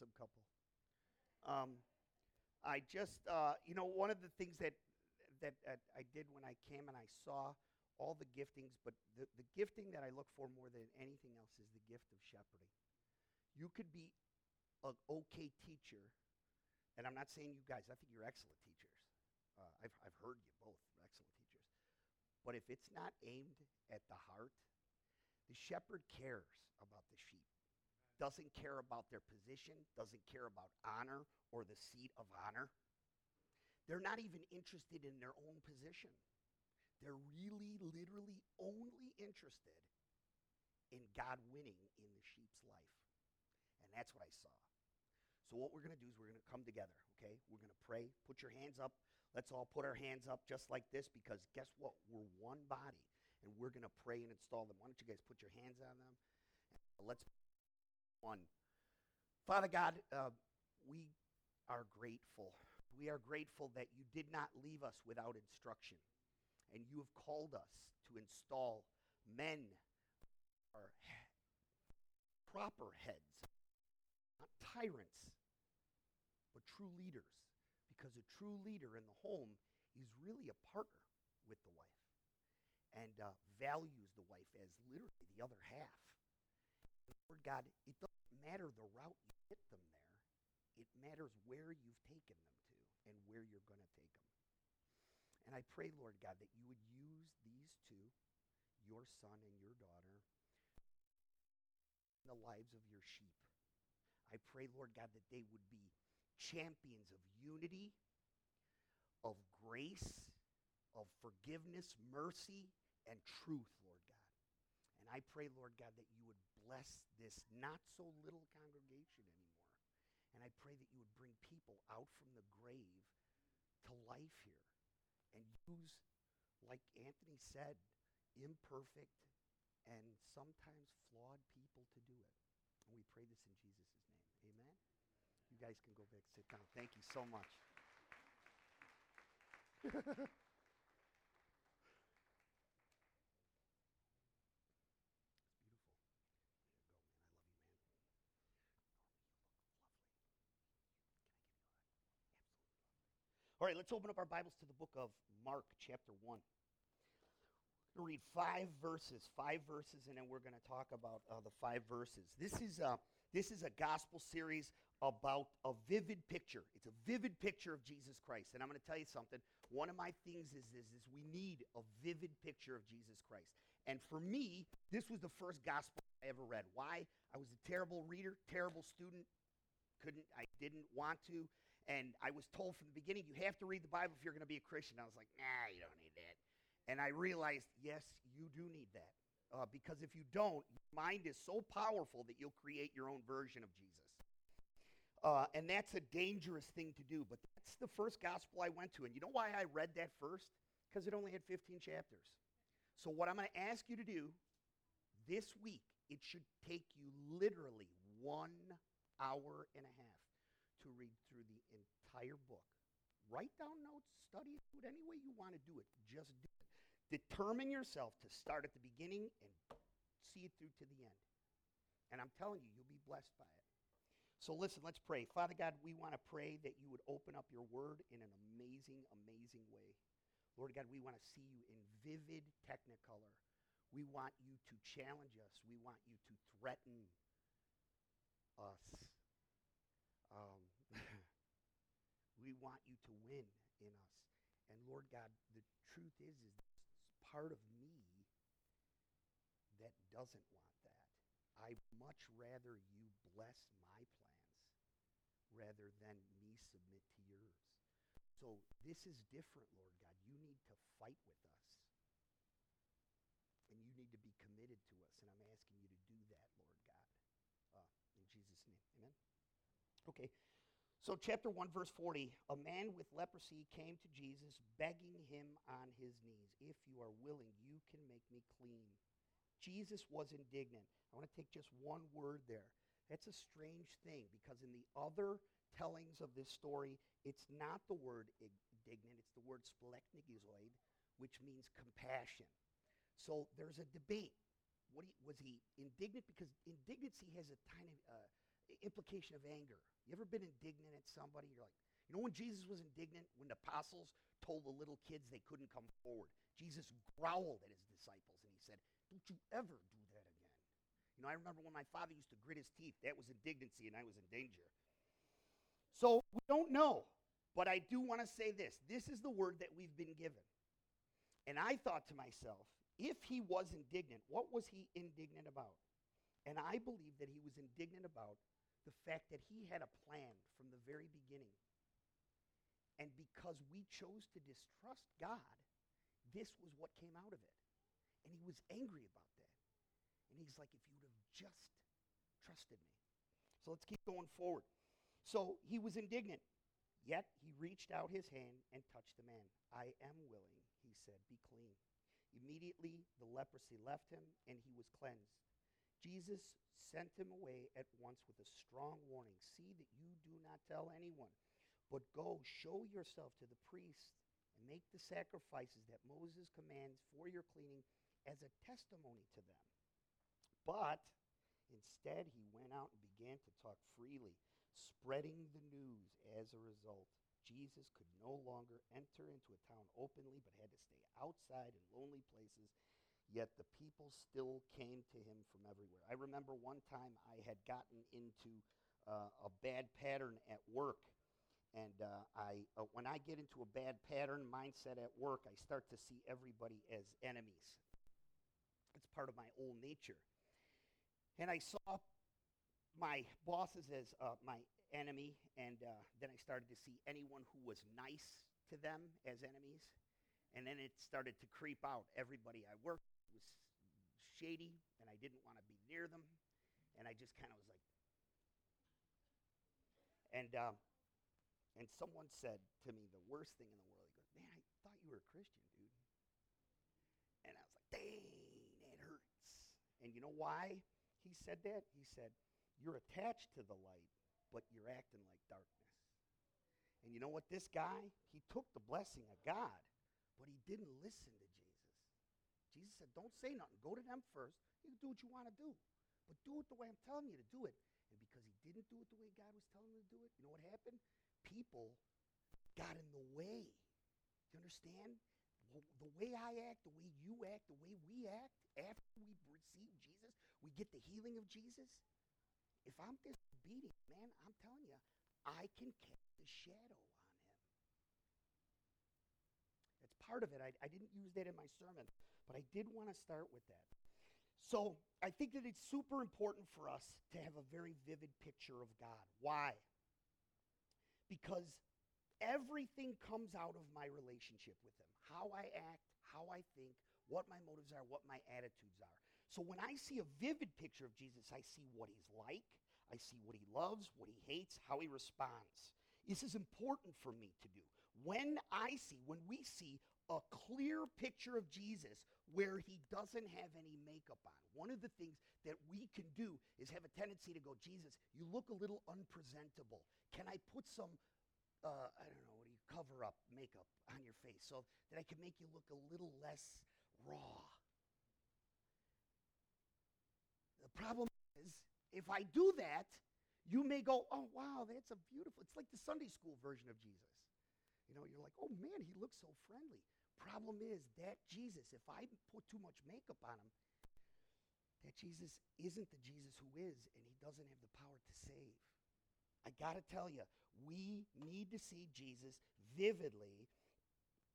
handsome couple. Um, I just, uh, you know, one of the things that, that, I did when I came and I saw all the giftings, but the, the gifting that I look for more than anything else is the gift of shepherding. You could be an okay teacher, and I'm not saying you guys, I think you're excellent teachers. Uh, I've, I've heard you both, excellent teachers. But if it's not aimed at the heart, the shepherd cares about the sheep, doesn't care about their position, doesn't care about honor or the seat of honor. They're not even interested in their own position. They're really, literally only interested in God winning in the sheep's life. And that's what I saw. So, what we're going to do is we're going to come together, okay? We're going to pray. Put your hands up. Let's all put our hands up just like this because guess what? We're one body and we're going to pray and install them. Why don't you guys put your hands on them? Let's one. Father God, uh, we are grateful. We are grateful that you did not leave us without instruction and you have called us to install men are proper heads, not tyrants, but true leaders. Because a true leader in the home is really a partner with the wife and uh, values the wife as literally the other half. God, it doesn't matter the route you get them there, it matters where you've taken them to and where you're going to take them. And I pray, Lord God, that you would use these two, your son and your daughter, in the lives of your sheep. I pray, Lord God, that they would be champions of unity, of grace, of forgiveness, mercy, and truth, Lord God. And I pray, Lord God, that you would bless this not so little congregation anymore. And I pray that you would bring people out from the grave to life here and use, like Anthony said, imperfect and sometimes flawed people to do it. And we pray this in Jesus' name. Amen. You guys can go back sit down. Thank you so much. All right, let's open up our Bibles to the book of Mark, chapter 1. We're going to read five verses, five verses, and then we're going to talk about uh, the five verses. This is, a, this is a gospel series about a vivid picture. It's a vivid picture of Jesus Christ. And I'm going to tell you something. One of my things is, is, is we need a vivid picture of Jesus Christ. And for me, this was the first gospel I ever read. Why? I was a terrible reader, terrible student, couldn't, I didn't want to. And I was told from the beginning, you have to read the Bible if you're going to be a Christian. I was like, nah, you don't need that. And I realized, yes, you do need that. Uh, because if you don't, your mind is so powerful that you'll create your own version of Jesus. Uh, and that's a dangerous thing to do. But that's the first gospel I went to. And you know why I read that first? Because it only had 15 chapters. So, what I'm going to ask you to do this week, it should take you literally one hour and a half to read through the entire book. Write down notes, study it, do it any way you want to do it. Just do it. Determine yourself to start at the beginning and see it through to the end. And I'm telling you, you'll be blessed by it. So listen, let's pray. Father God, we want to pray that you would open up your word in an amazing, amazing way. Lord God, we want to see you in vivid technicolor. We want you to challenge us. We want you to threaten us. Um, we want you to win in us. And Lord God, the truth is, is part of me that doesn't want that. I much rather you bless my plans rather than me submit to yours. So this is different, Lord God. You need to fight with us. And you need to be committed to us. And I'm asking you to do that, Lord God. Uh, in Jesus' name. Amen. Okay. So, chapter 1, verse 40 a man with leprosy came to Jesus, begging him on his knees, If you are willing, you can make me clean. Jesus was indignant. I want to take just one word there. That's a strange thing because in the other tellings of this story, it's not the word indignant, it's the word splechnigizoid, which means compassion. So there's a debate. What he, was he indignant? Because indignancy has a tiny, uh, implication of anger. You ever been indignant at somebody? You're like, you know when Jesus was indignant? When the apostles told the little kids they couldn't come forward. Jesus growled at his disciples and he said, Don't you ever do that again. You know, I remember when my father used to grit his teeth. That was indignancy and I was in danger. So we don't know. But I do want to say this this is the word that we've been given. And I thought to myself, if he was indignant, what was he indignant about? And I believe that he was indignant about the fact that he had a plan from the very beginning. And because we chose to distrust God, this was what came out of it. And he was angry about that. And he's like, if you would have just trusted me. So let's keep going forward. So he was indignant. Yet he reached out his hand and touched the man. I am willing, he said, be clean. Immediately the leprosy left him and he was cleansed. Jesus sent him away at once with a strong warning See that you do not tell anyone, but go show yourself to the priest and make the sacrifices that Moses commands for your cleaning as a testimony to them. But instead, he went out and began to talk freely spreading the news as a result. Jesus could no longer enter into a town openly, but had to stay outside in lonely places. Yet the people still came to him from everywhere. I remember one time I had gotten into uh, a bad pattern at work. And uh, I, uh, when I get into a bad pattern mindset at work, I start to see everybody as enemies. It's part of my old nature. And I saw my bosses as uh, my enemy, and uh, then I started to see anyone who was nice to them as enemies. And then it started to creep out. Everybody I worked shady, and I didn't want to be near them. And I just kind of was like, and um, and someone said to me the worst thing in the world. He goes, "Man, I thought you were a Christian, dude." And I was like, "Dang, it hurts." And you know why he said that? He said, you're attached to the light, but you're acting like darkness. And you know what? This guy, he took the blessing of God, but he didn't listen to Jesus. Jesus said, Don't say nothing. Go to them first. You can do what you want to do, but do it the way I'm telling you to do it. And because he didn't do it the way God was telling him to do it, you know what happened? People got in the way. You understand? The way I act, the way you act, the way we act after we receive Jesus, we get the healing of Jesus. If I'm disobedient, man, I'm telling you, I can cast a shadow on him. That's part of it. I, I didn't use that in my sermon, but I did want to start with that. So I think that it's super important for us to have a very vivid picture of God. Why? Because everything comes out of my relationship with Him how I act, how I think, what my motives are, what my attitudes are. So when I see a vivid picture of Jesus, I see what he's like, I see what he loves, what he hates, how he responds. This is important for me to do. When I see, when we see a clear picture of Jesus where he doesn't have any makeup on, one of the things that we can do is have a tendency to go, Jesus, you look a little unpresentable. Can I put some, uh, I don't know, what do you cover up makeup on your face so that I can make you look a little less raw? The problem is, if I do that, you may go, oh, wow, that's a beautiful, it's like the Sunday school version of Jesus. You know, you're like, oh, man, he looks so friendly. Problem is, that Jesus, if I put too much makeup on him, that Jesus isn't the Jesus who is, and he doesn't have the power to save. I got to tell you, we need to see Jesus vividly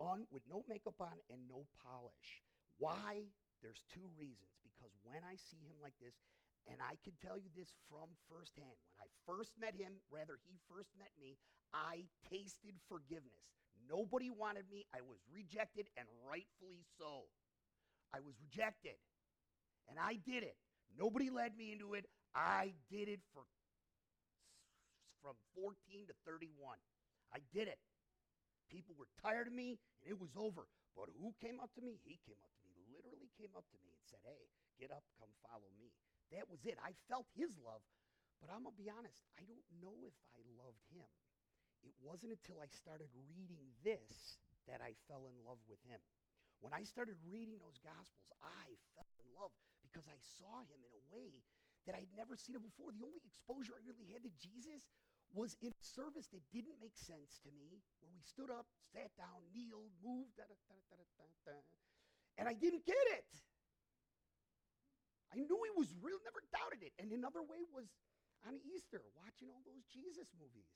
on with no makeup on and no polish. Why? There's two reasons. Because when I see him like this, and I can tell you this from firsthand, when I first met him, rather, he first met me, I tasted forgiveness. Nobody wanted me. I was rejected, and rightfully so. I was rejected, and I did it. Nobody led me into it. I did it for from 14 to 31. I did it. People were tired of me, and it was over. But who came up to me? He came up to me, literally came up to me and said, Hey, get up, come follow me. That was it. I felt his love. But I'm going to be honest, I don't know if I loved him. It wasn't until I started reading this that I fell in love with him. When I started reading those Gospels, I fell in love because I saw him in a way that I'd never seen him before. The only exposure I really had to Jesus was in service that didn't make sense to me, where we stood up, sat down, kneeled, moved, and I didn't get it. I knew he was real, never doubted it. And another way was on Easter, watching all those Jesus movies,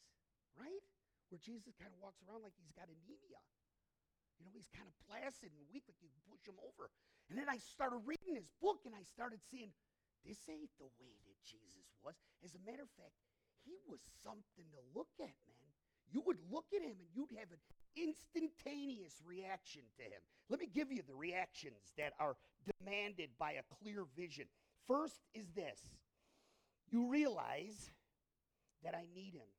right? Where Jesus kind of walks around like he's got anemia. You know, he's kind of placid and weak, like you push him over. And then I started reading his book and I started seeing this ain't the way that Jesus was. As a matter of fact, he was something to look at, man. You would look at him and you'd have an instantaneous reaction to him. Let me give you the reactions that are demanded by a clear vision. First is this you realize that I need him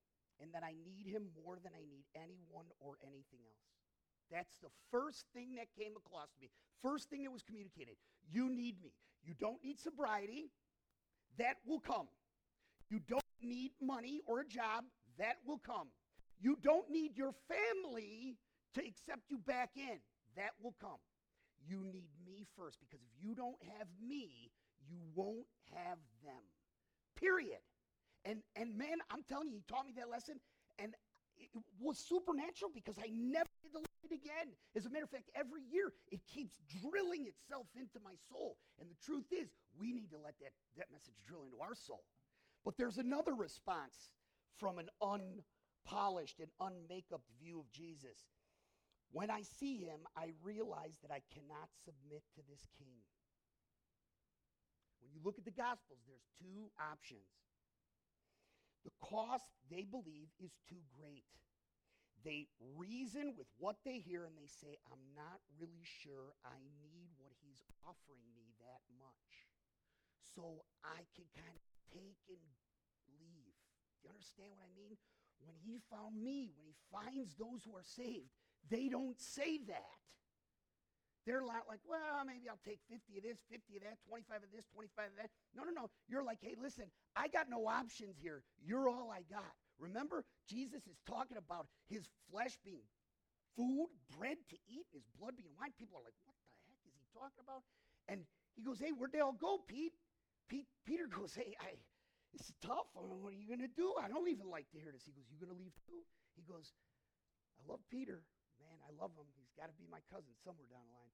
and that I need him more than I need anyone or anything else. That's the first thing that came across to me. First thing that was communicated. You need me. You don't need sobriety. That will come. You don't need money or a job. That will come. You don't need your family to accept you back in. That will come. You need me first because if you don't have me, you won't have them. Period. And and man, I'm telling you, he taught me that lesson and it was supernatural because I never did the it again. As a matter of fact, every year it keeps drilling itself into my soul. And the truth is, we need to let that, that message drill into our soul. But there's another response from an unpolished and unmakeup view of Jesus. When I see him, I realize that I cannot submit to this king. When you look at the Gospels, there's two options. The cost, they believe, is too great. They reason with what they hear and they say, I'm not really sure I need what he's offering me that much. So I can kind of take and leave. Do you understand what I mean? When he found me, when he finds those who are saved, they don't say that. They're not like, well, maybe I'll take 50 of this, 50 of that, 25 of this, 25 of that. No, no, no. You're like, hey, listen, I got no options here. You're all I got. Remember, Jesus is talking about his flesh being food, bread to eat, his blood being wine. People are like, what the heck is he talking about? And he goes, hey, where'd they all go, Pete? Pete Peter goes, hey, I, is tough. I mean, what are you going to do? I don't even like to hear this. He goes, you going to leave too? He goes, I love Peter. Man, I love him. He's got to be my cousin somewhere down the line.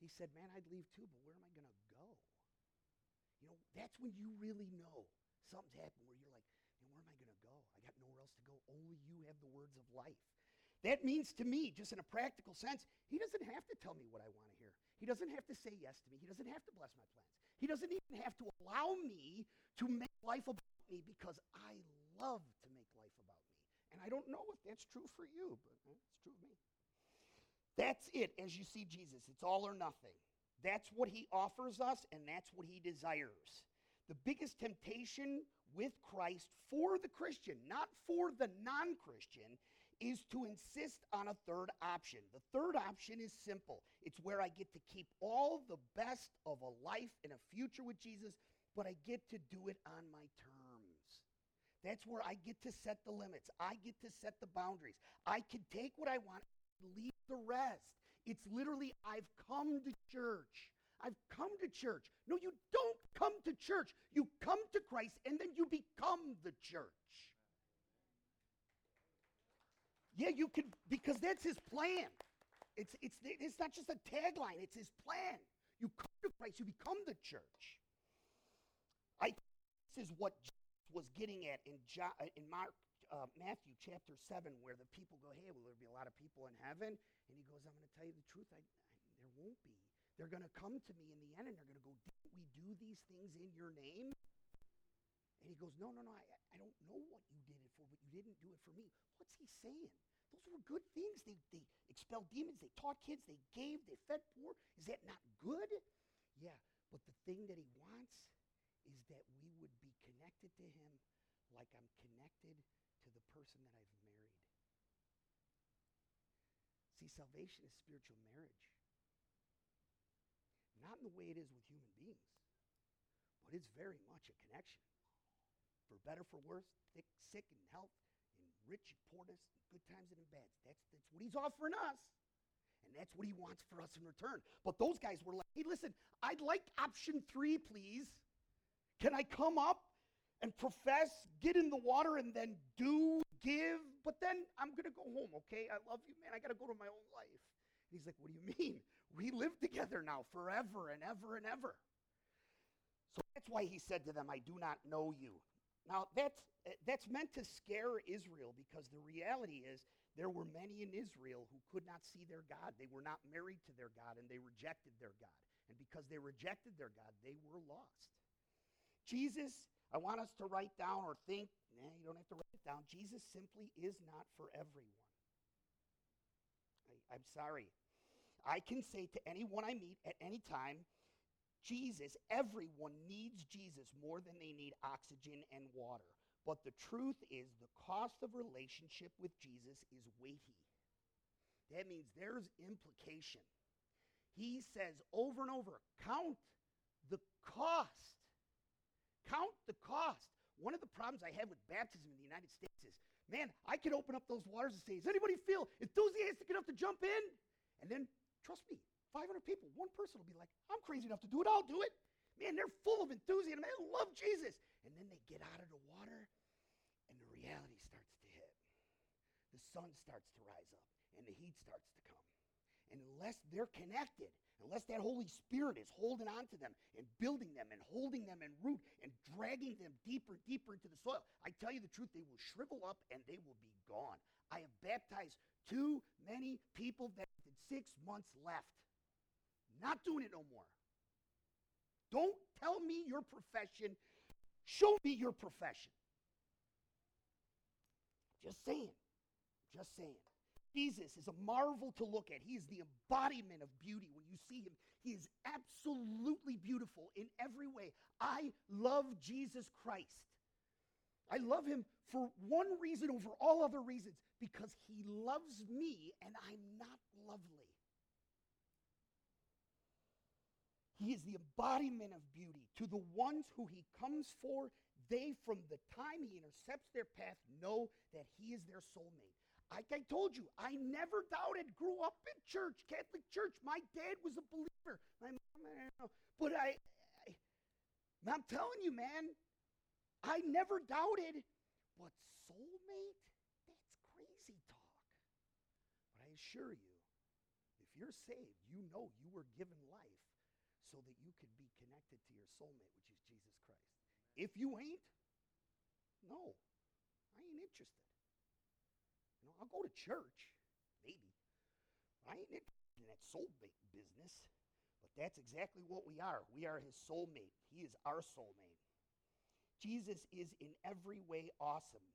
He said, man, I'd leave too, but where am I going to go? You know, that's when you really know something's happened where you're like, where am I going to go? I got nowhere else to go. Only you have the words of life. That means to me, just in a practical sense, he doesn't have to tell me what I want to hear. He doesn't have to say yes to me. He doesn't have to bless my plans. He doesn't even have to allow me to make life about me because I love to make life about me. And I don't know if that's true for you, but eh, it's true of me. That's it as you see Jesus. It's all or nothing. That's what he offers us, and that's what he desires. The biggest temptation with Christ for the Christian, not for the non Christian, is to insist on a third option. The third option is simple it's where I get to keep all the best of a life and a future with Jesus, but I get to do it on my terms. That's where I get to set the limits. I get to set the boundaries. I can take what I want leave the rest. It's literally, I've come to church. I've come to church. No, you don't come to church. You come to Christ and then you become the church. Yeah, you could, because that's his plan. It's, it's, it's not just a tagline, it's his plan. You come to Christ, you become the church. I this is what Jesus was getting at in, John, in Mark, uh, Matthew chapter 7, where the people go, Hey, will there be a lot of people in heaven? And he goes, I'm going to tell you the truth, I, I, there won't be. They're going to come to me in the end and they're going to go, Didn't we do these things in your name? And he goes, No, no, no, I, I don't know what you did it for, but you didn't do it for me. What's he saying? Those were good things. They, they expelled demons, they taught kids, they gave, they fed poor. Is that not good? Yeah, but the thing that he wants is that we would be connected to him like I'm connected person that I've married. See, salvation is spiritual marriage. Not in the way it is with human beings, but it's very much a connection. For better, for worse, thick, sick, and health, in rich and poorness, in good times and in bad. That's, that's what he's offering us. And that's what he wants for us in return. But those guys were like, hey, listen, I'd like option three, please. Can I come up and profess, get in the water, and then do, give, but then I'm going to go home, okay? I love you, man. I got to go to my own life. And he's like, What do you mean? We live together now forever and ever and ever. So that's why he said to them, I do not know you. Now, that's, that's meant to scare Israel because the reality is there were many in Israel who could not see their God. They were not married to their God and they rejected their God. And because they rejected their God, they were lost. Jesus, I want us to write down or think, nah, you don't have to write it down. Jesus simply is not for everyone. I, I'm sorry. I can say to anyone I meet at any time, Jesus, everyone needs Jesus more than they need oxygen and water. But the truth is, the cost of relationship with Jesus is weighty. That means there's implication. He says over and over, count the cost. Count the cost. One of the problems I have with baptism in the United States is, man, I could open up those waters and say, does anybody feel enthusiastic enough to jump in? And then, trust me, 500 people, one person will be like, I'm crazy enough to do it, I'll do it. Man, they're full of enthusiasm. They love Jesus. And then they get out of the water and the reality starts to hit. The sun starts to rise up and the heat starts to come. And unless they're connected, unless that Holy Spirit is holding on to them and building them and holding them in root and dragging them deeper, deeper into the soil, I tell you the truth, they will shrivel up and they will be gone. I have baptized too many people that had six months left. Not doing it no more. Don't tell me your profession. Show me your profession. Just saying. Just saying. Jesus is a marvel to look at. He is the embodiment of beauty. When you see him, he is absolutely beautiful in every way. I love Jesus Christ. I love him for one reason over all other reasons because he loves me and I'm not lovely. He is the embodiment of beauty. To the ones who he comes for, they, from the time he intercepts their path, know that he is their soulmate. Like I told you, I never doubted, grew up in church, Catholic church. My dad was a believer. My mom, I know. But I, I, I'm telling you, man, I never doubted. But soulmate, that's crazy talk. But I assure you, if you're saved, you know you were given life so that you could be connected to your soulmate, which is Jesus Christ. If you ain't, no, I ain't interested. I'll go to church, maybe. I ain't interested in that soulmate business. But that's exactly what we are. We are his soulmate. He is our soulmate. Jesus is in every way awesome,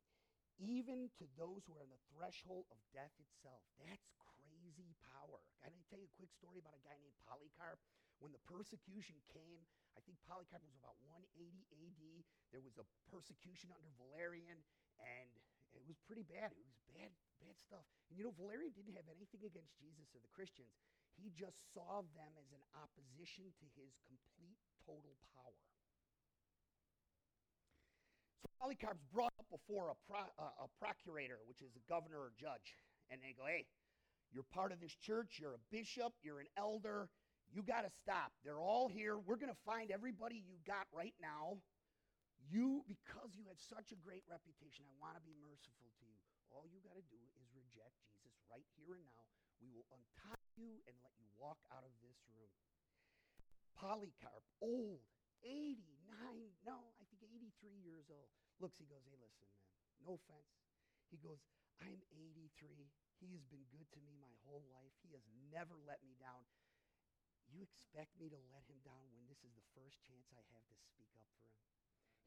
even to those who are on the threshold of death itself. That's crazy power. Can I tell you a quick story about a guy named Polycarp? When the persecution came, I think Polycarp was about 180 AD. There was a persecution under Valerian, and it was pretty bad. It was bad, bad stuff. And you know, Valerian didn't have anything against Jesus or the Christians. He just saw them as an opposition to his complete, total power. So Polycarp's brought up before a, pro, uh, a procurator, which is a governor or judge, and they go, hey, you're part of this church, you're a bishop, you're an elder, you got to stop. They're all here. We're going to find everybody you got right now. You, because you had such a great reputation, I want to be merciful to you. All you got to do is reject Jesus right here and now. We will untie you and let you walk out of this room. Polycarp, old, 89, no, I think 83 years old, looks, he goes, hey, listen, man, no offense. He goes, I'm 83. He has been good to me my whole life. He has never let me down. You expect me to let him down when this is the first chance I have to speak up for him?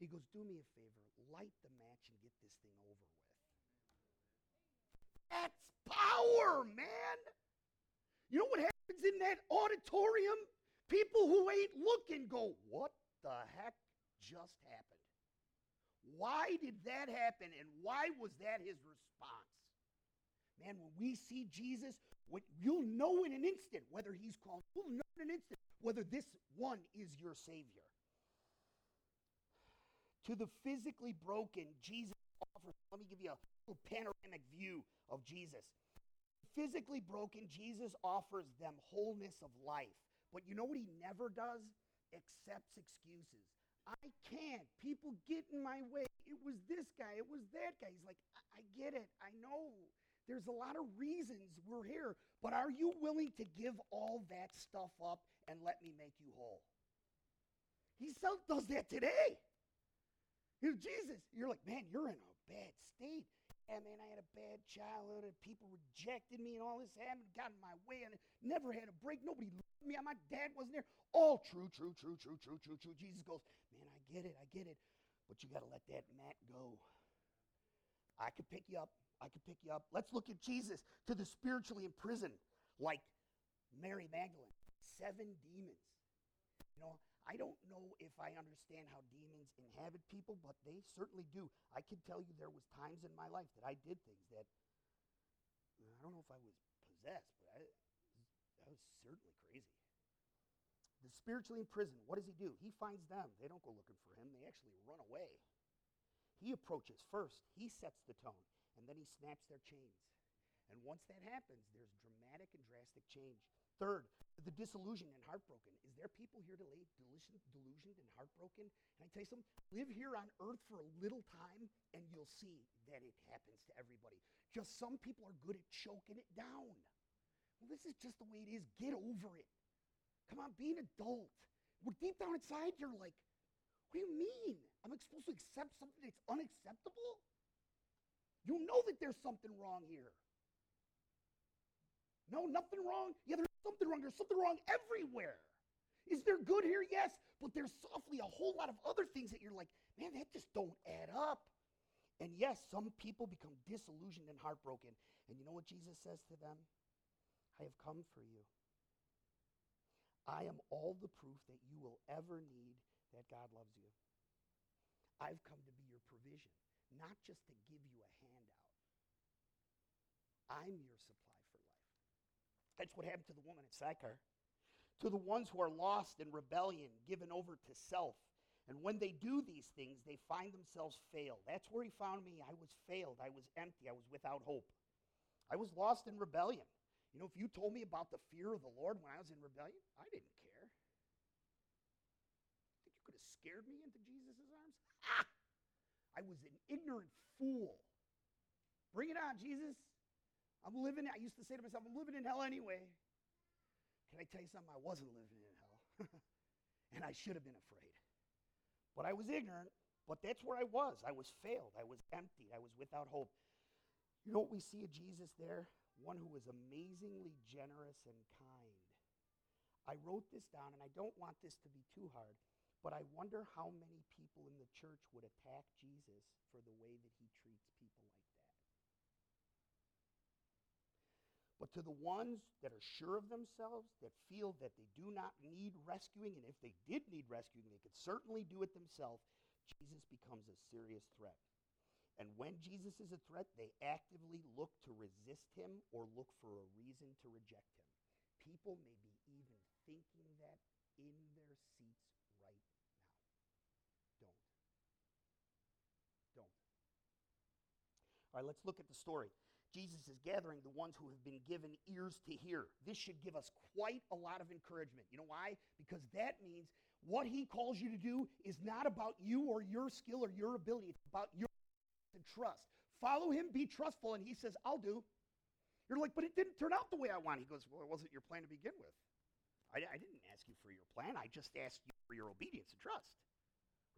He goes, Do me a favor, light the match and get this thing over with. That's power, man. You know what happens in that auditorium? People who ain't looking go, What the heck just happened? Why did that happen and why was that his response? Man, when we see Jesus, what you'll know in an instant whether he's called. You'll know in an instant whether this one is your Savior. To the physically broken, Jesus offers, let me give you a little panoramic view of Jesus. Physically broken, Jesus offers them wholeness of life. But you know what he never does? Accepts excuses. I can't. People get in my way. It was this guy. It was that guy. He's like, I, I get it. I know. There's a lot of reasons we're here, but are you willing to give all that stuff up and let me make you whole? He does that today. Know, Jesus, you're like, man, you're in a bad state. And man, I had a bad childhood and people rejected me and all this happened, got in my way and never had a break. Nobody loved me. My dad wasn't there. All true, true, true, true, true, true, true. Jesus goes, man, I get it, I get it. But you got to let that mat go. I could pick you up. I could pick you up. Let's look at Jesus to the spiritually imprisoned, like Mary Magdalene. Seven demons. You know, I don't know if I understand how demons inhabit people, but they certainly do. I can tell you there was times in my life that I did things that I don't know if I was possessed, but I, that was certainly crazy. The spiritually imprisoned, what does he do? He finds them. They don't go looking for him. They actually run away. He approaches first. He sets the tone, and then he snaps their chains. And once that happens, there's dramatic and drastic change. Third, the disillusioned and heartbroken. Is there people here today delusioned, and heartbroken? And I tell you something, live here on earth for a little time and you'll see that it happens to everybody. Just some people are good at choking it down. Well, this is just the way it is. Get over it. Come on, be an adult. Well, deep down inside, you're like, what do you mean? I'm supposed to accept something that's unacceptable? You know that there's something wrong here. No, nothing wrong. Yeah, something wrong. There's something wrong everywhere. Is there good here? Yes, but there's softly a whole lot of other things that you're like, man, that just don't add up. And yes, some people become disillusioned and heartbroken. And you know what Jesus says to them? I have come for you. I am all the proof that you will ever need that God loves you. I've come to be your provision, not just to give you a handout. I'm your supply that's what happened to the woman at Sychar. To the ones who are lost in rebellion, given over to self. And when they do these things, they find themselves failed. That's where he found me. I was failed. I was empty. I was without hope. I was lost in rebellion. You know, if you told me about the fear of the Lord when I was in rebellion, I didn't care. Think you could have scared me into Jesus' arms? Ah! I was an ignorant fool. Bring it on, Jesus. I'm living, I used to say to myself, I'm living in hell anyway. Can I tell you something? I wasn't living in hell. and I should have been afraid. But I was ignorant, but that's where I was. I was failed. I was empty. I was without hope. You know what we see of Jesus there? One who was amazingly generous and kind. I wrote this down, and I don't want this to be too hard, but I wonder how many people in the church would attack Jesus for the way that he treats people like But to the ones that are sure of themselves, that feel that they do not need rescuing, and if they did need rescuing, they could certainly do it themselves, Jesus becomes a serious threat. And when Jesus is a threat, they actively look to resist him or look for a reason to reject him. People may be even thinking that in their seats right now. Don't. Don't. All right, let's look at the story. Jesus is gathering the ones who have been given ears to hear. This should give us quite a lot of encouragement. You know why? Because that means what he calls you to do is not about you or your skill or your ability. It's about your trust. Follow him, be trustful, and he says, I'll do. You're like, but it didn't turn out the way I want. He goes, Well, it wasn't your plan to begin with. I, I didn't ask you for your plan. I just asked you for your obedience and trust.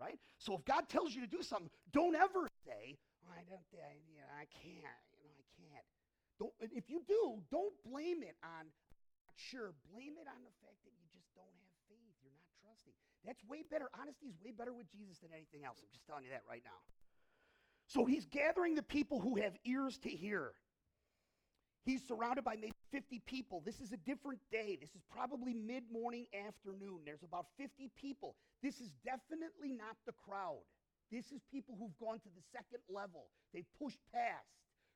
Right? So if God tells you to do something, don't ever say, I don't, I, you know, I can't. Don't, if you do, don't blame it on, not sure, blame it on the fact that you just don't have faith. You're not trusting. That's way better. Honesty is way better with Jesus than anything else. I'm just telling you that right now. So he's gathering the people who have ears to hear. He's surrounded by maybe 50 people. This is a different day. This is probably mid morning, afternoon. There's about 50 people. This is definitely not the crowd. This is people who've gone to the second level. They've pushed past.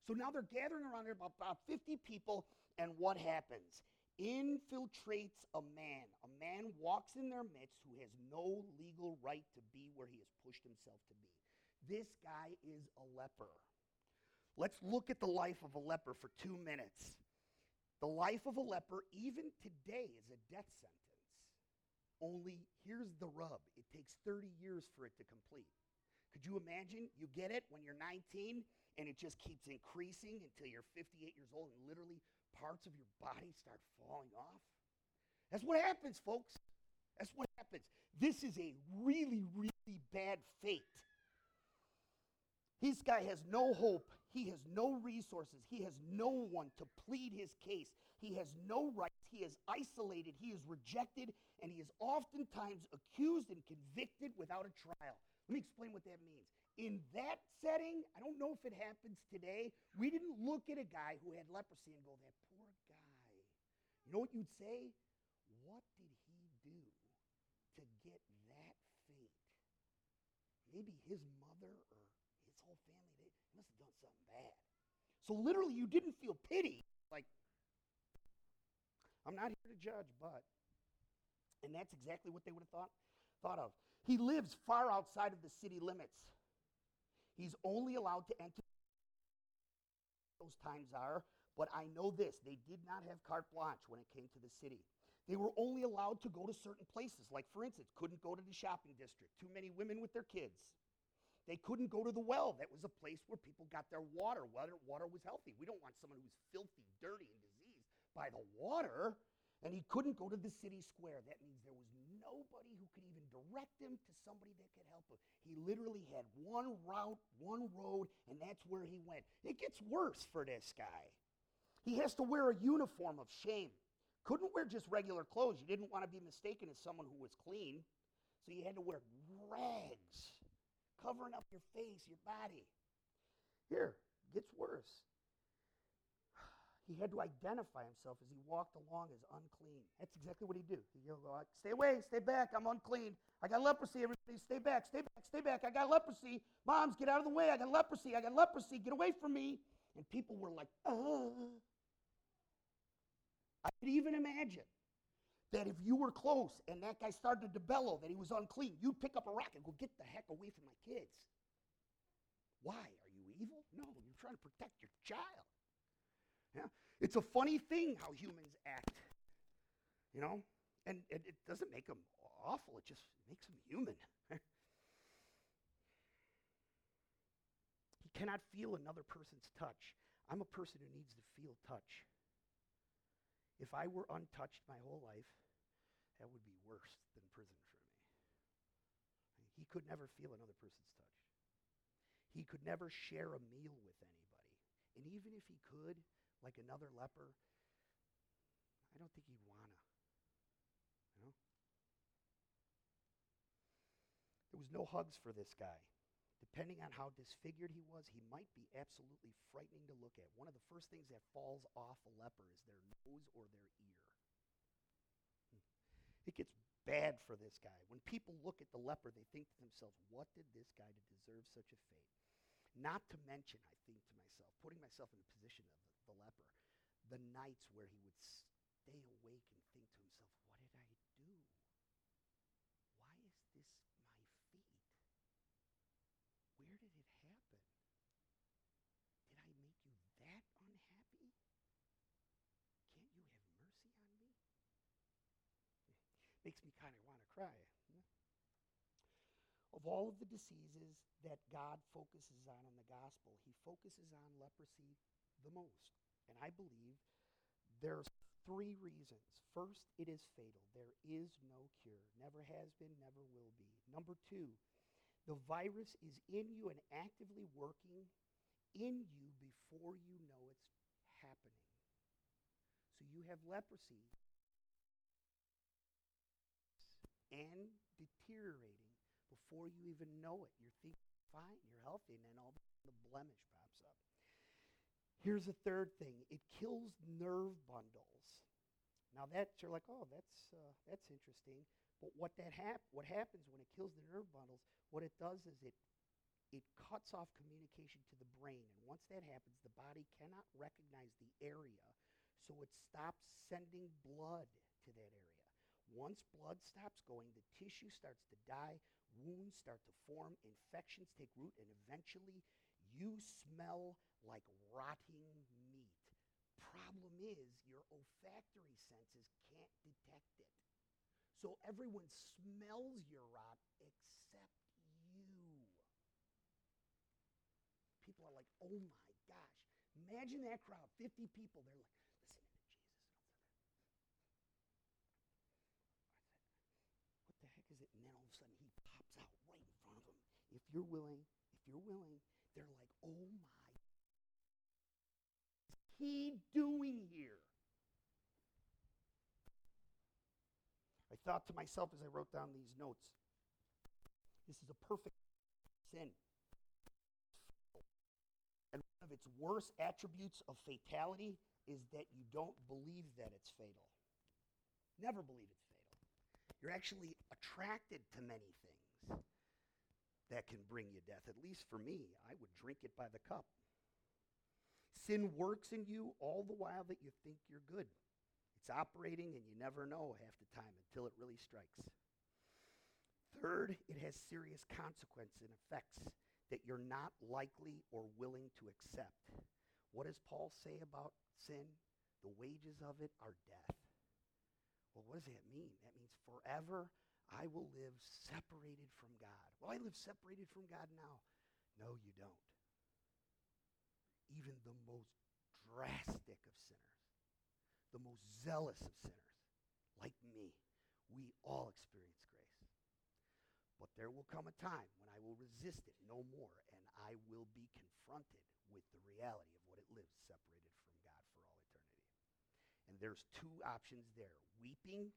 So now they're gathering around about 50 people, and what happens? Infiltrates a man. A man walks in their midst who has no legal right to be where he has pushed himself to be. This guy is a leper. Let's look at the life of a leper for two minutes. The life of a leper, even today, is a death sentence. Only here's the rub it takes 30 years for it to complete. Could you imagine? You get it when you're 19 and it just keeps increasing until you're 58 years old and literally parts of your body start falling off? That's what happens, folks. That's what happens. This is a really, really bad fate. This guy has no hope. He has no resources. He has no one to plead his case. He has no rights. He is isolated. He is rejected. And he is oftentimes accused and convicted without a trial. Let me explain what that means. In that setting, I don't know if it happens today, we didn't look at a guy who had leprosy and go, that poor guy. You know what you'd say? What did he do to get that fate? Maybe his mother or his whole family, they must have done something bad. So literally, you didn't feel pity. Like, I'm not here to judge, but. And that's exactly what they would have thought, thought of. He lives far outside of the city limits. He's only allowed to enter those times are, but I know this they did not have carte blanche when it came to the city. They were only allowed to go to certain places, like, for instance, couldn't go to the shopping district, too many women with their kids. They couldn't go to the well. That was a place where people got their water. Water, water was healthy. We don't want someone who's filthy, dirty, and diseased by the water. And he couldn't go to the city square. That means there was nobody who could even direct him to somebody that could help him. He literally had one route, one road, and that's where he went. It gets worse for this guy. He has to wear a uniform of shame. Couldn't wear just regular clothes. You didn't want to be mistaken as someone who was clean. So you had to wear rags, covering up your face, your body. Here, gets worse. He had to identify himself as he walked along as unclean. That's exactly what he'd do. He'd go, stay away, stay back, I'm unclean. I got leprosy, everybody stay back, stay back, stay back. I got leprosy. Moms, get out of the way, I got leprosy, I got leprosy, get away from me. And people were like, uh. I could even imagine that if you were close and that guy started to bellow that he was unclean, you'd pick up a rock and go, get the heck away from my kids. Why? Are you evil? No, you're trying to protect your child. Yeah? It's a funny thing how humans act, you know? And it, it doesn't make them awful, it just makes them human. he cannot feel another person's touch. I'm a person who needs to feel touch. If I were untouched my whole life, that would be worse than prison for me. He could never feel another person's touch. He could never share a meal with anybody. And even if he could, like another leper, I don't think he'd wanna. You know? There was no hugs for this guy. Depending on how disfigured he was, he might be absolutely frightening to look at. One of the first things that falls off a leper is their nose or their ear. Hmm. It gets bad for this guy. When people look at the leper, they think to themselves, what did this guy to deserve such a fate? Not to mention, I think to myself, putting myself in the position of the, the leper, the nights where he would stay awake and think to himself, what did I do? Why is this my fate? Where did it happen? Did I make you that unhappy? Can't you have mercy on me? Makes me kind of want to cry. Of all of the diseases that God focuses on in the gospel, he focuses on leprosy the most. And I believe there's three reasons. First, it is fatal. There is no cure. Never has been, never will be. Number two, the virus is in you and actively working in you before you know it's happening. So you have leprosy and deteriorating before you even know it. You're thinking fine, you're healthy, and then all of a sudden the blemish pops up. Here's a third thing it kills nerve bundles. Now that you're like, oh, that's uh, that's interesting. But what that hap- what happens when it kills the nerve bundles, what it does is it it cuts off communication to the brain. And once that happens, the body cannot recognize the area, so it stops sending blood to that area. Once blood stops going, the tissue starts to die, wounds start to form, infections take root, and eventually you smell like rotting meat. Problem is, your olfactory senses can't detect it. so everyone smells your rot except you. People are like, oh my gosh. Imagine that crowd, 50 people. They're like, listening to Jesus. What the heck is it? And then all of a sudden he pops out right in front of them. If you're willing, if you're willing, oh my. He doing here? I thought to myself as I wrote down these notes this is a perfect sin. And one of its worst attributes of fatality is that you don't believe that it's fatal. Never believe it's fatal. You're actually attracted to many things that can bring you death. At least for me, I would drink it by the cup. Sin works in you all the while that you think you're good. It's operating and you never know half the time until it really strikes. Third, it has serious consequences and effects that you're not likely or willing to accept. What does Paul say about sin? The wages of it are death. Well, what does that mean? That means forever I will live separated from God. Well, I live separated from God now. No, you don't. Even the most drastic of sinners, the most zealous of sinners, like me, we all experience grace. But there will come a time when I will resist it no more, and I will be confronted with the reality of what it lives separated from God for all eternity. And there's two options there weeping,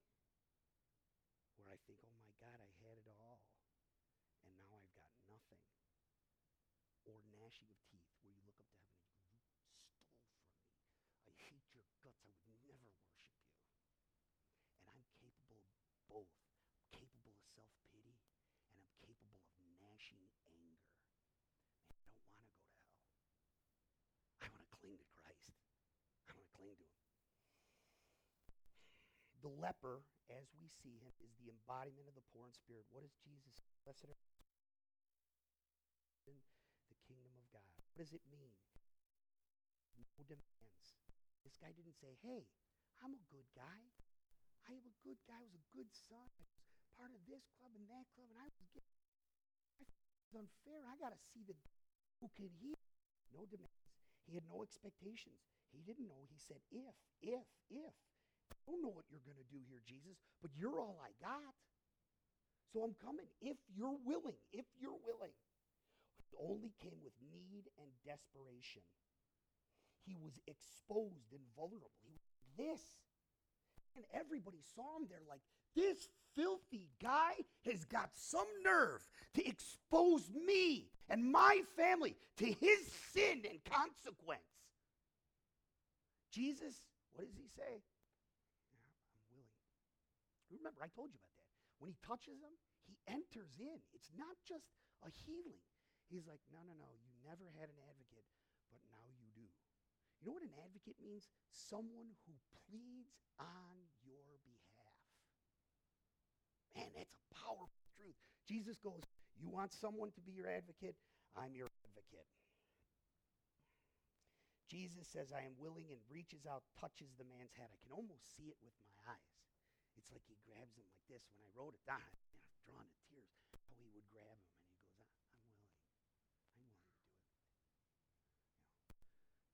where I think, oh my God, I had it all, and now I've got nothing. Or gnashing of teeth, where you look up to heaven and you, stole from me. I hate your guts. I would never worship you. And I'm capable of both. I'm capable of self pity, and I'm capable of gnashing anger. Man, I don't want to go to hell. I want to cling to Christ. I want to cling to him. The leper, as we see him, is the embodiment of the poor in spirit. What is Jesus? Blessed in the kingdom of God. What does it mean? No demands. This guy didn't say, hey, I'm a good guy. I am a good guy. I was a good son. I was part of this club and that club, and I was getting. I was unfair. I got to see the who can heal. No demands. He had no expectations. He didn't know. He said, if, if, if. I don't know what you're going to do here, Jesus, but you're all I got. So I'm coming. If you're willing, if you're willing. Only came with need and desperation. He was exposed and vulnerable. He was like this. And everybody saw him there like, this filthy guy has got some nerve to expose me and my family to his sin and consequence. Jesus, what does he say? Remember, I told you about that. When he touches them, he enters in. It's not just a healing. He's like, no, no, no, you never had an advocate, but now you do. You know what an advocate means? Someone who pleads on your behalf. Man, that's a powerful truth. Jesus goes, You want someone to be your advocate? I'm your advocate. Jesus says, I am willing and reaches out, touches the man's head. I can almost see it with my eyes. It's like he grabs him like this. When I wrote it down, I was drawn to tears. How he would grab him and he goes, I'm willing. I'm willing to do it. You know,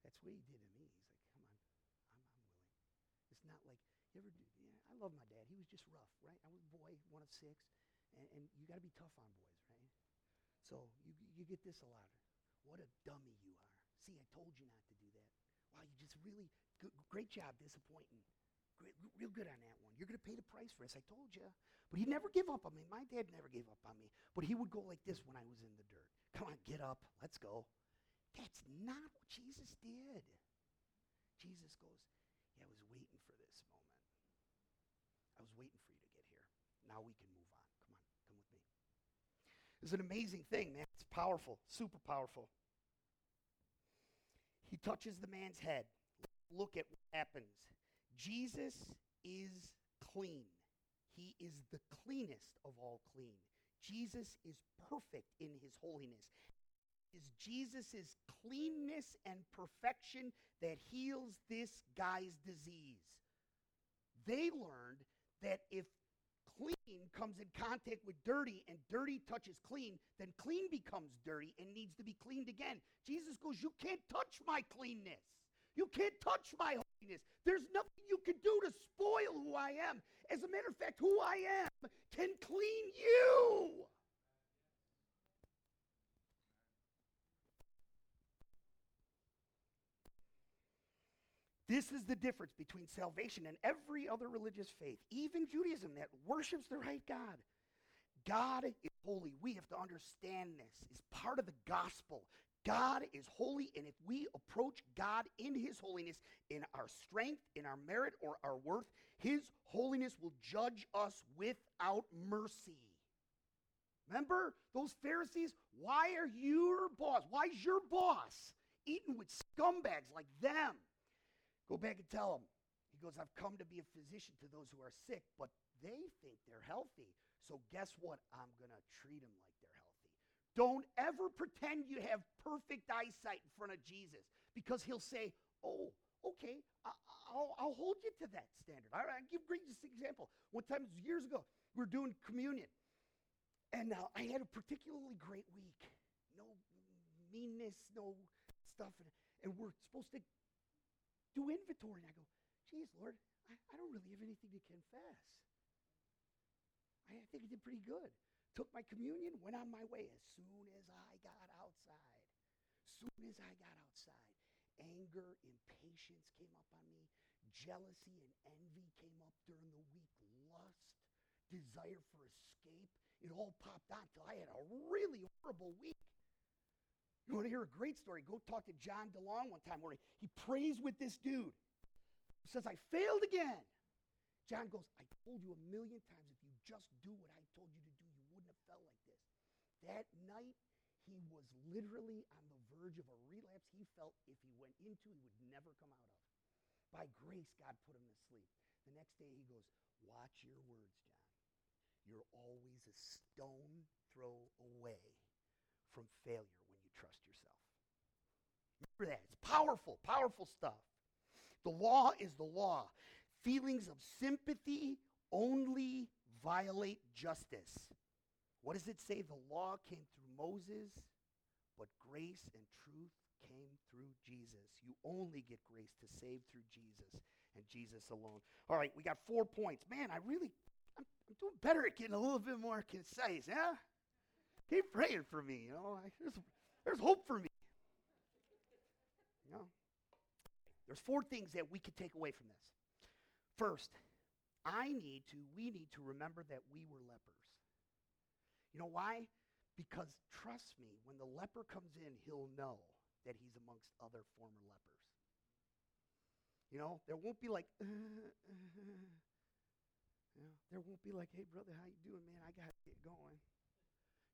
that's what he did to me. He's like, come on, I'm, I'm willing. It's not like, you ever do, yeah, I love my dad. He was just rough, right? I was a boy, one of six, and, and you got to be tough on boys, right? So you, you get this a lot. What a dummy you are. See, I told you not to do that. Wow, you just really, good, great job disappointing. Real good on that one. You're going to pay the price for this. I told you. But he never gave up on me. My dad never gave up on me. But he would go like this when I was in the dirt. Come on, get up. Let's go. That's not what Jesus did. Jesus goes, Yeah, I was waiting for this moment. I was waiting for you to get here. Now we can move on. Come on, come with me. It's an amazing thing, man. It's powerful, super powerful. He touches the man's head. Look at what happens. Jesus is clean. He is the cleanest of all clean. Jesus is perfect in his holiness. It is Jesus' cleanness and perfection that heals this guy's disease. They learned that if clean comes in contact with dirty and dirty touches clean, then clean becomes dirty and needs to be cleaned again. Jesus goes, You can't touch my cleanness. You can't touch my holiness. There's nothing you can do to spoil who I am. As a matter of fact, who I am can clean you. This is the difference between salvation and every other religious faith, even Judaism that worships the right God. God is holy. We have to understand this. It's part of the gospel. God is holy, and if we approach God in his holiness, in our strength, in our merit, or our worth, his holiness will judge us without mercy. Remember those Pharisees? Why are your boss? Why is your boss eating with scumbags like them? Go back and tell him. He goes, I've come to be a physician to those who are sick, but they think they're healthy. So guess what? I'm going to treat them like. Don't ever pretend you have perfect eyesight in front of Jesus because he'll say, Oh, okay, I'll, I'll hold you to that standard. All right, I'll give a great example. One time, years ago, we were doing communion. And uh, I had a particularly great week. No meanness, no stuff. And, and we're supposed to do inventory. And I go, geez, Lord, I, I don't really have anything to confess. I, I think I did pretty good. Took my communion, went on my way as soon as I got outside. Soon as I got outside, anger, impatience came up on me. Jealousy and envy came up during the week. Lust, desire for escape. It all popped on until I had a really horrible week. You want to hear a great story? Go talk to John DeLong one time where he, he prays with this dude. He says, I failed again. John goes, I told you a million times if you just do what I told you to do, you wouldn't have felt like this. That night, he was literally on the verge of a relapse he felt if he went into, he would never come out of. By grace, God put him to sleep. The next day, he goes, Watch your words, John. You're always a stone throw away from failure when you trust yourself. Remember that. It's powerful, powerful stuff. The law is the law. Feelings of sympathy only violate justice. What does it say? The law came through Moses, but grace and truth came through Jesus. You only get grace to save through Jesus and Jesus alone. All right, we got four points. Man, I really, I'm, I'm doing better at getting a little bit more concise, yeah? Keep praying for me, you know. I, there's there's hope for me. You know? There's four things that we could take away from this. First, I need to, we need to remember that we were lepers. You know why? Because trust me, when the leper comes in, he'll know that he's amongst other former lepers. You know, there won't be like, uh, uh, you know, there won't be like, hey brother, how you doing, man? I gotta get going.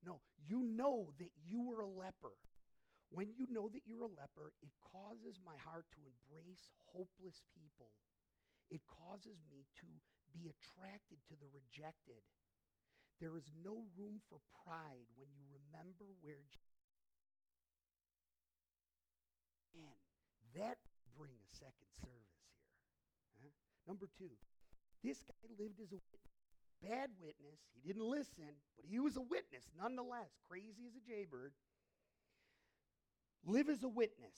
No, you know that you were a leper. When you know that you're a leper, it causes my heart to embrace hopeless people. It causes me to be attracted to the rejected. There is no room for pride when you remember where and that bring a second service here. Huh? Number two, this guy lived as a witness bad witness. He didn't listen, but he was a witness nonetheless, crazy as a jaybird. Live as a witness.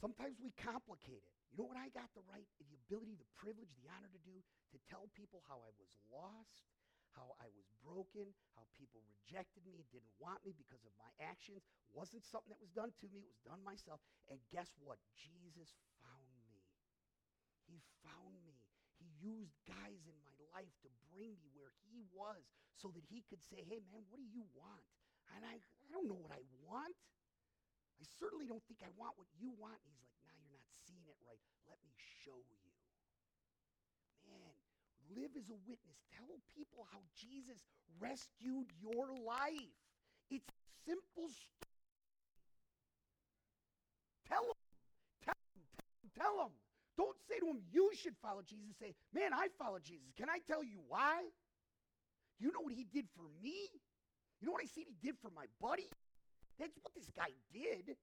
Sometimes we complicate it. You know what I got the right, the ability, the privilege, the honor to do? To tell people how I was lost, how I was broken, how people rejected me, didn't want me because of my actions. Wasn't something that was done to me, it was done myself. And guess what? Jesus found me. He found me. He used guys in my life to bring me where he was so that he could say, hey, man, what do you want? And I, I don't know what I want. I certainly don't think I want what you want. And he's like, now nah, you're not seeing it right. Let me show you. Live as a witness. Tell people how Jesus rescued your life. It's simple story. Tell them. Tell them. Tell them. Tell them. Don't say to him, you should follow Jesus. Say, man, I follow Jesus. Can I tell you why? You know what he did for me? You know what I see he did for my buddy? That's what this guy did.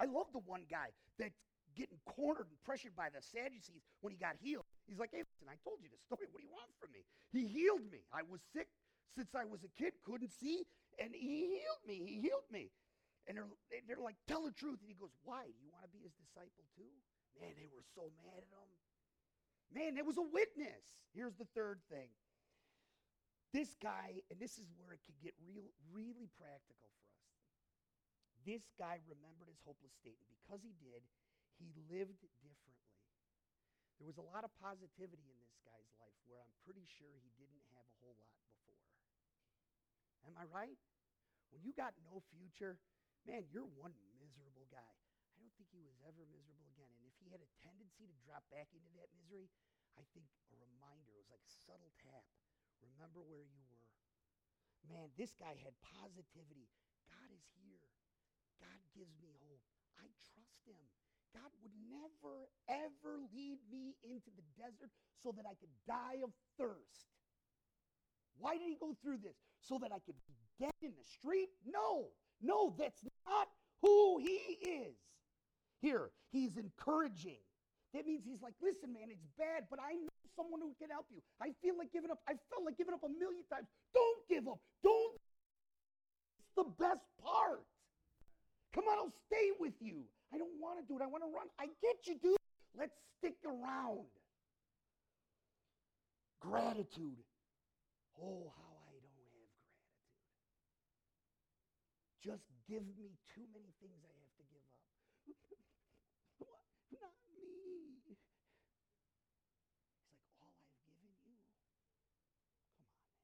I love the one guy that's getting cornered and pressured by the Sadducees when he got healed. He's like, hey, listen, I told you the story. What do you want from me? He healed me. I was sick since I was a kid, couldn't see, and he healed me. He healed me. And they're, they're like, tell the truth. And he goes, why? Do you want to be his disciple too? Man, they were so mad at him. Man, there was a witness. Here's the third thing. This guy, and this is where it could get real, really practical for us. This guy remembered his hopeless state, and because he did, he lived differently. There was a lot of positivity in this guy's life where I'm pretty sure he didn't have a whole lot before. Am I right? When you got no future, man, you're one miserable guy. I don't think he was ever miserable again. And if he had a tendency to drop back into that misery, I think a reminder, it was like a subtle tap. Remember where you were. Man, this guy had positivity. God is here. God gives me hope. I trust him. God would never, ever lead me into the desert so that I could die of thirst. Why did he go through this? So that I could be dead in the street? No, no, that's not who he is. Here, he's encouraging. That means he's like, listen, man, it's bad, but I know someone who can help you. I feel like giving up. I felt like giving up a million times. Don't give up. Don't. It's the best part. Come on, I'll stay with you. I don't want to do it. I want to run. I get you, dude. Let's stick around. Gratitude. Oh, how I don't have gratitude. Just give me too many things I have to give up. Not me. He's like, all I've given you. Come on, man.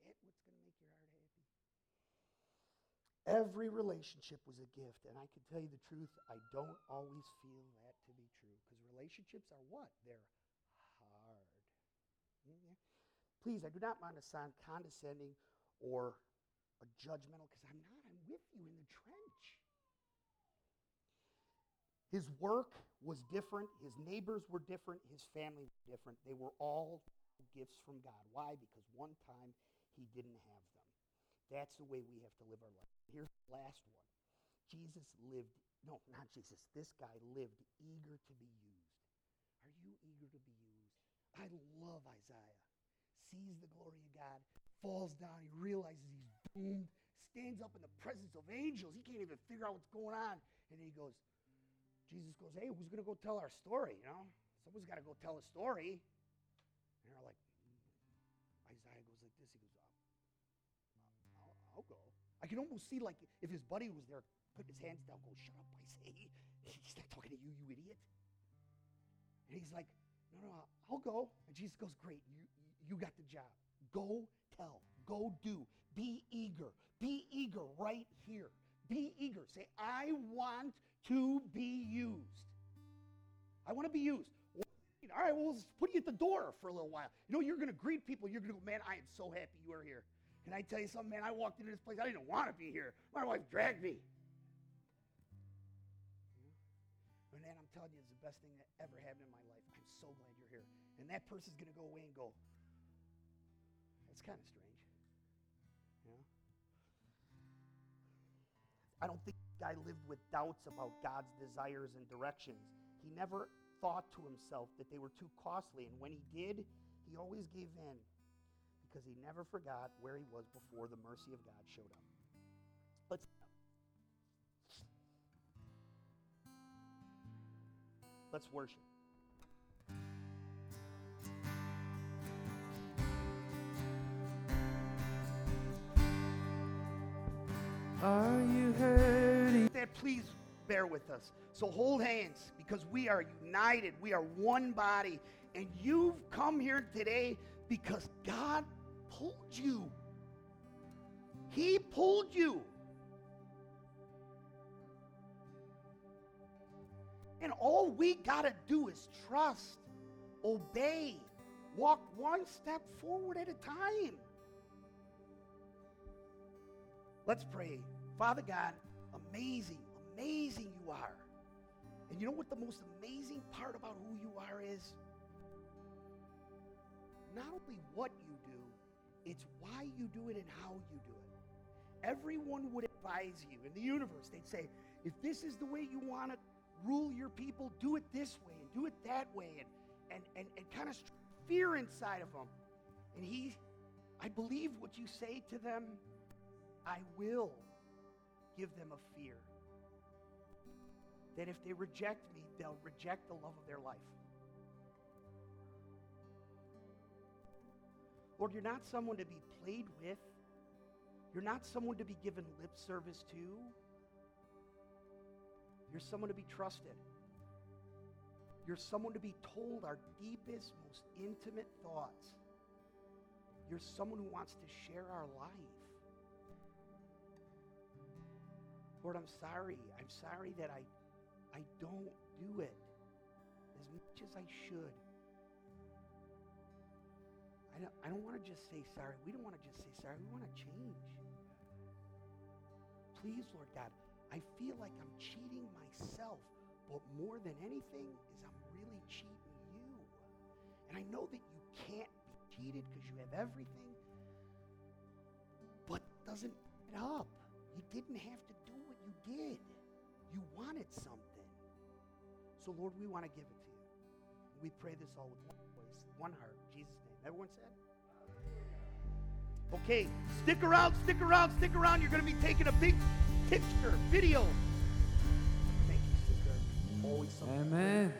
Is that what's going to make your heart happy? Every relationship was a gift. And I can tell you the truth, I don't always feel that to be true. Because relationships are what? They're hard. Mm-hmm. Please, I do not want to sound condescending or judgmental because I'm not. I'm with you in the trench. His work was different. His neighbors were different. His family was different. They were all gifts from God. Why? Because one time he didn't have them. That's the way we have to live our life. Here's the last one. Jesus lived, no, not Jesus. This guy lived eager to be used. Are you eager to be used? I love Isaiah. Sees the glory of God, falls down, he realizes he's doomed, stands up in the presence of angels. He can't even figure out what's going on. And he goes, Jesus goes, Hey, who's going to go tell our story? You know, someone's got to go tell a story. And they're like, I can almost see like if his buddy was there, putting his hands down, go, shut up, I say. He's not talking to you, you idiot. And he's like, no, no, I'll go. And Jesus goes, great, you, you got the job. Go tell, go do. Be eager. Be eager right here. Be eager. Say, I want to be used. I want to be used. All right, well, let's put you at the door for a little while. You know, you're going to greet people. You're going to go, man, I am so happy you are here. Can I tell you something, man? I walked into this place. I didn't want to be here. My wife dragged me. And then I'm telling you, it's the best thing that ever happened in my life. I'm so glad you're here. And that person's going to go away and go, it's kind of strange. You know? I don't think the guy lived with doubts about God's desires and directions. He never thought to himself that they were too costly. And when he did, he always gave in because he never forgot where he was before the mercy of God showed up. Let's Let's worship. Are you hurting? That please bear with us. So hold hands because we are united. We are one body. And you've come here today because God pulled you. He pulled you. And all we got to do is trust, obey, walk one step forward at a time. Let's pray. Father God, amazing, amazing you are. And you know what the most amazing part about who you are is? Not only what you do, it's why you do it and how you do it. Everyone would advise you in the universe. They'd say, if this is the way you want to rule your people, do it this way and do it that way. And and, and, and kind of fear inside of them. And he, I believe what you say to them, I will give them a fear. That if they reject me, they'll reject the love of their life. Lord, you're not someone to be played with. You're not someone to be given lip service to. You're someone to be trusted. You're someone to be told our deepest, most intimate thoughts. You're someone who wants to share our life. Lord, I'm sorry. I'm sorry that I, I don't do it as much as I should. I don't, I don't want to just say sorry. We don't want to just say sorry. We want to change. Please, Lord God, I feel like I'm cheating myself, but more than anything is I'm really cheating you. And I know that you can't be cheated because you have everything, but doesn't add up. You didn't have to do what you did. You wanted something. So, Lord, we want to give it to you. We pray this all with one voice, one heart. Everyone said? Okay, stick around, stick around, stick around. You're going to be taking a big picture, video. Thank you, sister. Always something. Amen.